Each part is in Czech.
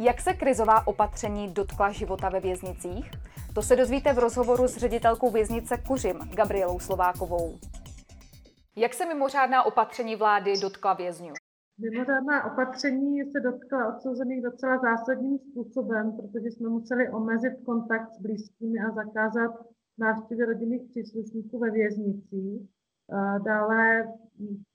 Jak se krizová opatření dotkla života ve věznicích? To se dozvíte v rozhovoru s ředitelkou věznice Kuřim, Gabrielou Slovákovou. Jak se mimořádná opatření vlády dotkla vězňů? Mimořádná opatření se dotkla odsouzených docela zásadním způsobem, protože jsme museli omezit kontakt s blízkými a zakázat návštěvy rodinných příslušníků ve věznicích. Dále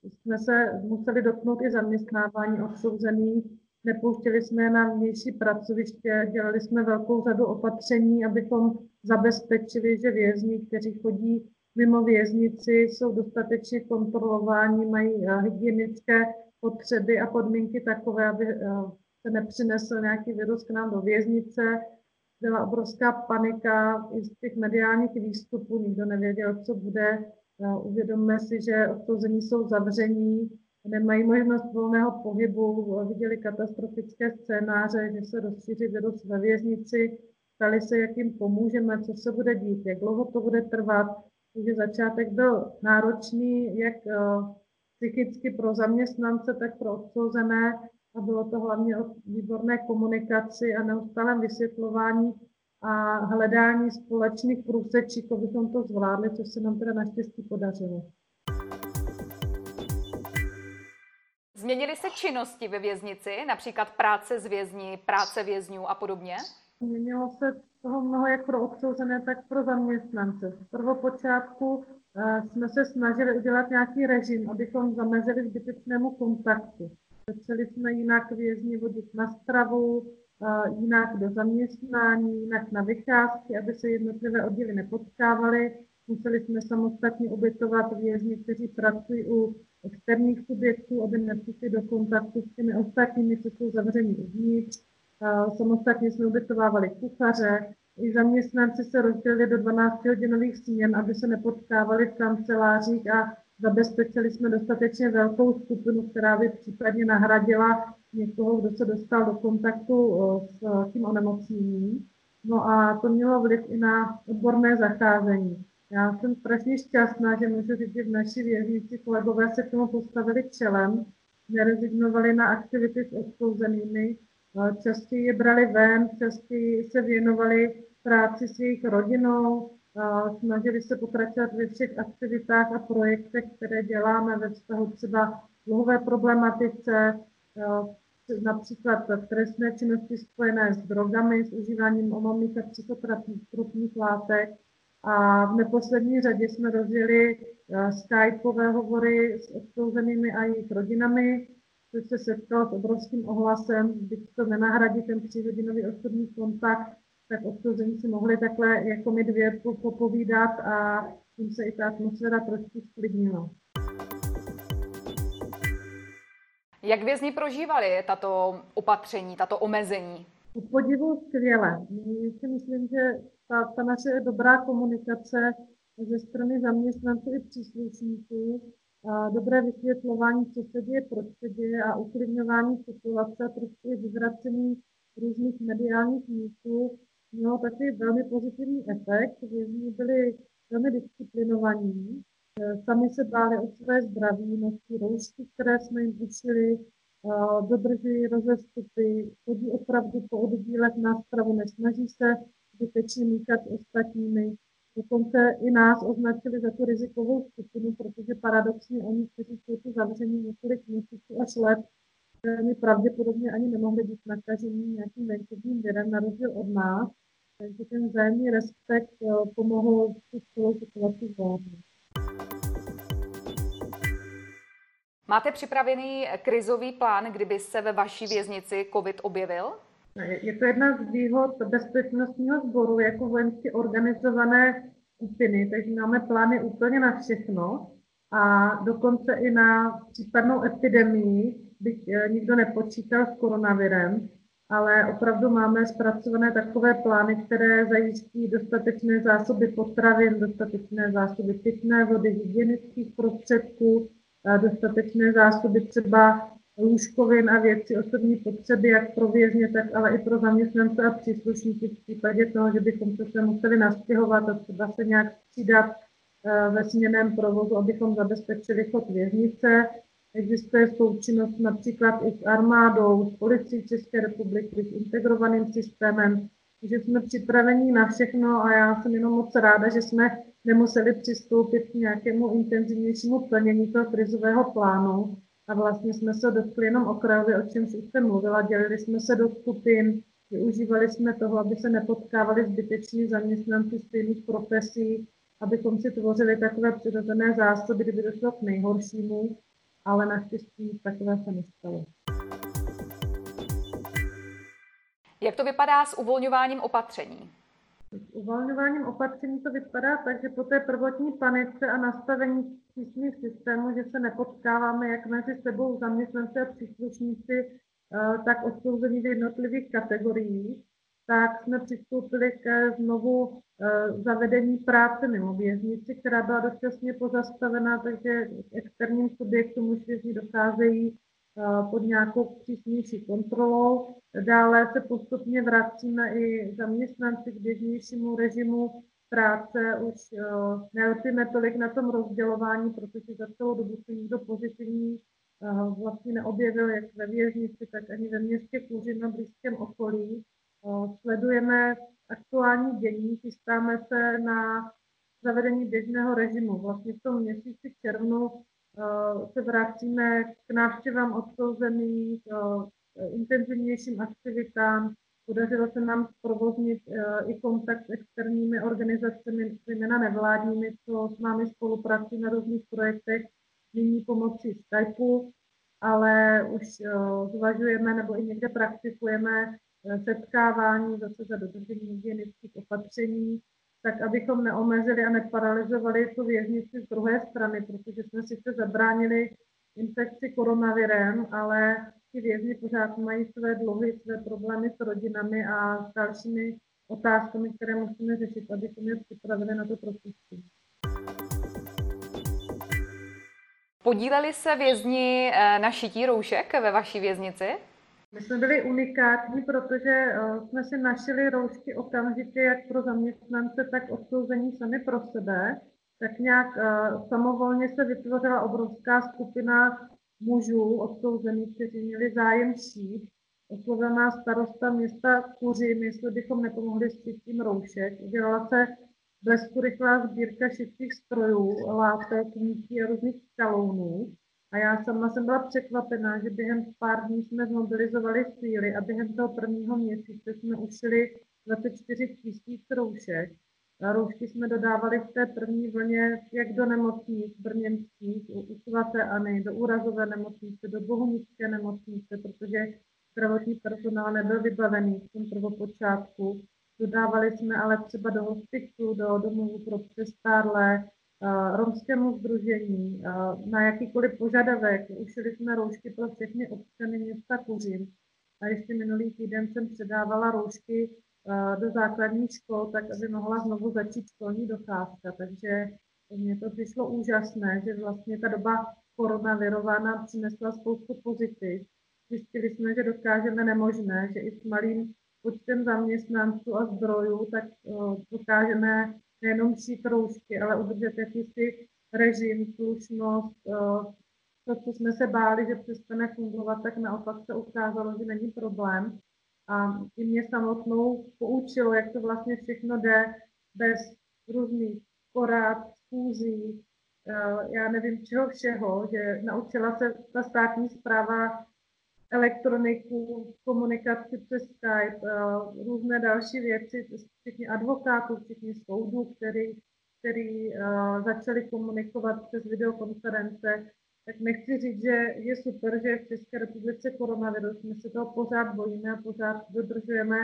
jsme se museli dotknout i zaměstnávání odsouzených. Nepouštěli jsme je na vnější pracoviště, dělali jsme velkou řadu opatření, abychom zabezpečili, že vězni, kteří chodí mimo věznici, jsou dostatečně kontrolováni, mají eh, hygienické potřeby a podmínky takové, aby eh, se nepřinesl nějaký virus k nám do věznice. Byla obrovská panika i z těch mediálních výstupů, nikdo nevěděl, co bude. Eh, uvědomme si, že odsouzení jsou zavření, nemají možnost volného pohybu, viděli katastrofické scénáře, že se rozšíří virus ve věznici, ptali se, jak jim pomůžeme, co se bude dít, jak dlouho to bude trvat. Takže začátek byl náročný, jak psychicky pro zaměstnance, tak pro odsouzené a bylo to hlavně o výborné komunikaci a neustálém vysvětlování a hledání společných průsečík, abychom to zvládli, což se nám teda naštěstí podařilo. Změnily se činnosti ve věznici, například práce z vězni, práce vězňů a podobně? Změnilo se toho mnoho jak pro odsouzené, tak pro zaměstnance. V prvopočátku Eh, jsme se snažili udělat nějaký režim, abychom zamezili zbytečnému kontaktu. Začali jsme jinak vězni vodit na stravu, eh, jinak do zaměstnání, jinak na vycházky, aby se jednotlivé oddíly nepotkávaly. Museli jsme samostatně ubytovat vězni, kteří pracují u externích subjektů, aby nepřišli do kontaktu s těmi ostatními, co jsou zavření uvnitř. Samostatně jsme ubytovávali kuchaře, i zaměstnanci se rozdělili do 12-hodinových směn, aby se nepotkávali v kancelářích a zabezpečili jsme dostatečně velkou skupinu, která by případně nahradila někoho, kdo se dostal do kontaktu s tím onemocněním. No a to mělo vliv i na odborné zacházení. Já jsem strašně šťastná, že můžu říct, že v naší věznici kolegové se k tomu postavili čelem, nerezignovali na aktivity s odsouzenými, častěji je brali ven, častěji se věnovali práci s jejich rodinou, snažili se pokračovat ve všech aktivitách a projektech, které děláme ve vztahu třeba dluhové problematice, například v trestné činnosti spojené s drogami, s užíváním omamných a psychotropních látek. A v neposlední řadě jsme rozjeli Skypeové hovory s odsouzenými a jejich rodinami, což se setkalo s obrovským ohlasem, byť to nenahradí ten tříhodinový osobní kontakt, tak odsouzení si mohli takhle jako my dvě popovídat a tím se i ta atmosféra trošku sklidnila. Jak vězni prožívali tato opatření, tato omezení? U podivu skvěle. Já si myslím, že ta, ta naše dobrá komunikace ze strany zaměstnanců i příslušníků dobré vysvětlování, co se děje, proč se děje a uklidňování situace, prostě vyvracení různých mediálních mýtů mělo taky velmi pozitivní efekt. Vězni byli velmi disciplinovaní, e, sami se báli o své zdraví, nosí roušky, které jsme jim ušili, dodržují rozestupy, chodí opravdu po oddílech na stravu, nesnaží se zbytečně míchat ostatními. Dokonce i nás označili za tu rizikovou skupinu, protože paradoxně oni, kteří jsou tu zavření několik měsíců až let, my pravděpodobně ani nemohli být nakažení nějakým venkovním virem, na rozdíl od nás. Takže ten vzájemný respekt eh, pomohl tu celou situaci zvládnout. Máte připravený krizový plán, kdyby se ve vaší věznici COVID objevil? Je to jedna z výhod bezpečnostního sboru jako vojensky organizované skupiny, takže máme plány úplně na všechno a dokonce i na případnou epidemii, byť eh, nikdo nepočítal s koronavirem, ale opravdu máme zpracované takové plány, které zajistí dostatečné zásoby potravin, dostatečné zásoby pitné vody, hygienických prostředků, dostatečné zásoby třeba lůžkovin a věci osobní potřeby, jak pro vězně, tak ale i pro zaměstnance a příslušníky v případě toho, že bychom se museli nastěhovat a třeba se nějak přidat eh, ve směném provozu, abychom zabezpečili chod věznice. Existuje součinnost například i s armádou, s policií České republiky, s integrovaným systémem, že jsme připraveni na všechno a já jsem jenom moc ráda, že jsme nemuseli přistoupit k nějakému intenzivnějšímu plnění toho krizového plánu a vlastně jsme se dotkli jenom okrajově, o čem už jsem mluvila, dělili jsme se do skupin, využívali jsme toho, aby se nepotkávali zbyteční zaměstnanci stejných profesí, abychom si tvořili takové přirozené zásoby, kdyby došlo k nejhoršímu, ale naštěstí takové se nestalo. Jak to vypadá s uvolňováním opatření? Uvolňováním opatření to vypadá tak, že po té prvotní panice a nastavení přísných systémů, že se nepotkáváme jak mezi sebou zaměstnanci a příslušníci, eh, tak odsouzení v jednotlivých kategoriích, tak jsme přistoupili ke znovu eh, zavedení práce mimo věznici, která byla dočasně pozastavena, takže externím subjektům už vězni docházejí pod nějakou přísnější kontrolou. Dále se postupně vracíme i zaměstnanci k běžnějšímu režimu práce. Už eh, nelpíme tolik na tom rozdělování, protože za celou dobu se nikdo pozitivní eh, vlastně neobjevil, jak ve věznici, tak ani ve městě Kůřin na blízkém okolí. Sledujeme aktuální dění, chystáme se na zavedení běžného režimu. Vlastně v tom měsíci červnu Eh, se vracíme k návštěvám odsouzených, eh, intenzivnějším aktivitám. Podařilo se nám zprovoznit eh, i kontakt s externími organizacemi, zejména nevládními, co s námi spolupracují na různých projektech, nyní pomocí Skypeu, ale už zvažujeme nebo i někde praktikujeme setkávání zase za dodržení hygienických opatření tak abychom neomezili a neparalizovali tu věznici z druhé strany, protože jsme sice zabránili infekci koronavirem, ale ti vězni pořád mají své dluhy, své problémy s rodinami a s dalšími otázkami, které musíme řešit, abychom je připravili na to propuštění. Podíleli se vězni eh, na šití roušek ve vaší věznici? My jsme byli unikátní, protože eh, jsme si našili roušky okamžitě jak pro zaměstnance, tak odsouzení sami pro sebe. Tak nějak eh, samovolně se vytvořila obrovská skupina mužů odsouzených, kteří měli zájem šít. Oslovil nás starosta města Kuřím, jestli bychom nepomohli s šitím roušek. Udělala se blesku rychlá sbírka šitých strojů, látek, nití a různých skalounů. A já sama jsem byla překvapená, že během pár dní jsme zmobilizovali síly a během toho prvního měsíce jsme ušili 24 tisíc roušek. A roušky jsme dodávali v té první vlně jak do nemocnic brněnských, u svatéAny, do úrazové nemocnice, do bohunické nemocnice, protože zdravotní personál nebyl vybavený v tom prvopočátku. Dodávali jsme ale třeba do hospicu, do domovů pro přestárlé, romskému združení na jakýkoliv požadavek. Ušili jsme roušky pro všechny občany města Kuřím. A ještě minulý týden jsem předávala roušky do základních škol, tak aby mohla znovu začít školní docházka. Takže mně to přišlo úžasné, že vlastně ta doba koronavirová nám přinesla spoustu pozitiv. Zjistili jsme, že dokážeme nemožné, že i s malým počtem zaměstnanců a zdrojů, tak dokážeme nejenom šít roušky, ale udržet jakýsi režim, slušnost, eh, to, co jsme se báli, že přestane fungovat, tak naopak se ukázalo, že není problém. A i mě samotnou poučilo, jak to vlastně všechno jde bez různých porad, schůzí, eh, já nevím čeho všeho, že naučila se ta státní zpráva elektroniku, komunikaci přes Skype, uh, různé další věci, včetně advokátů, včetně soudů, který, který uh, začali komunikovat přes videokonference, tak nechci říct, že je super, že v České republice koronavirus, my se toho pořád bojíme a pořád dodržujeme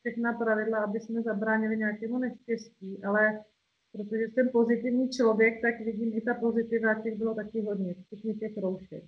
všechna pravidla, aby jsme zabránili nějakému neštěstí, ale protože jsem pozitivní člověk, tak vidím i ta pozitiva, těch bylo taky hodně, včetně těch roušek.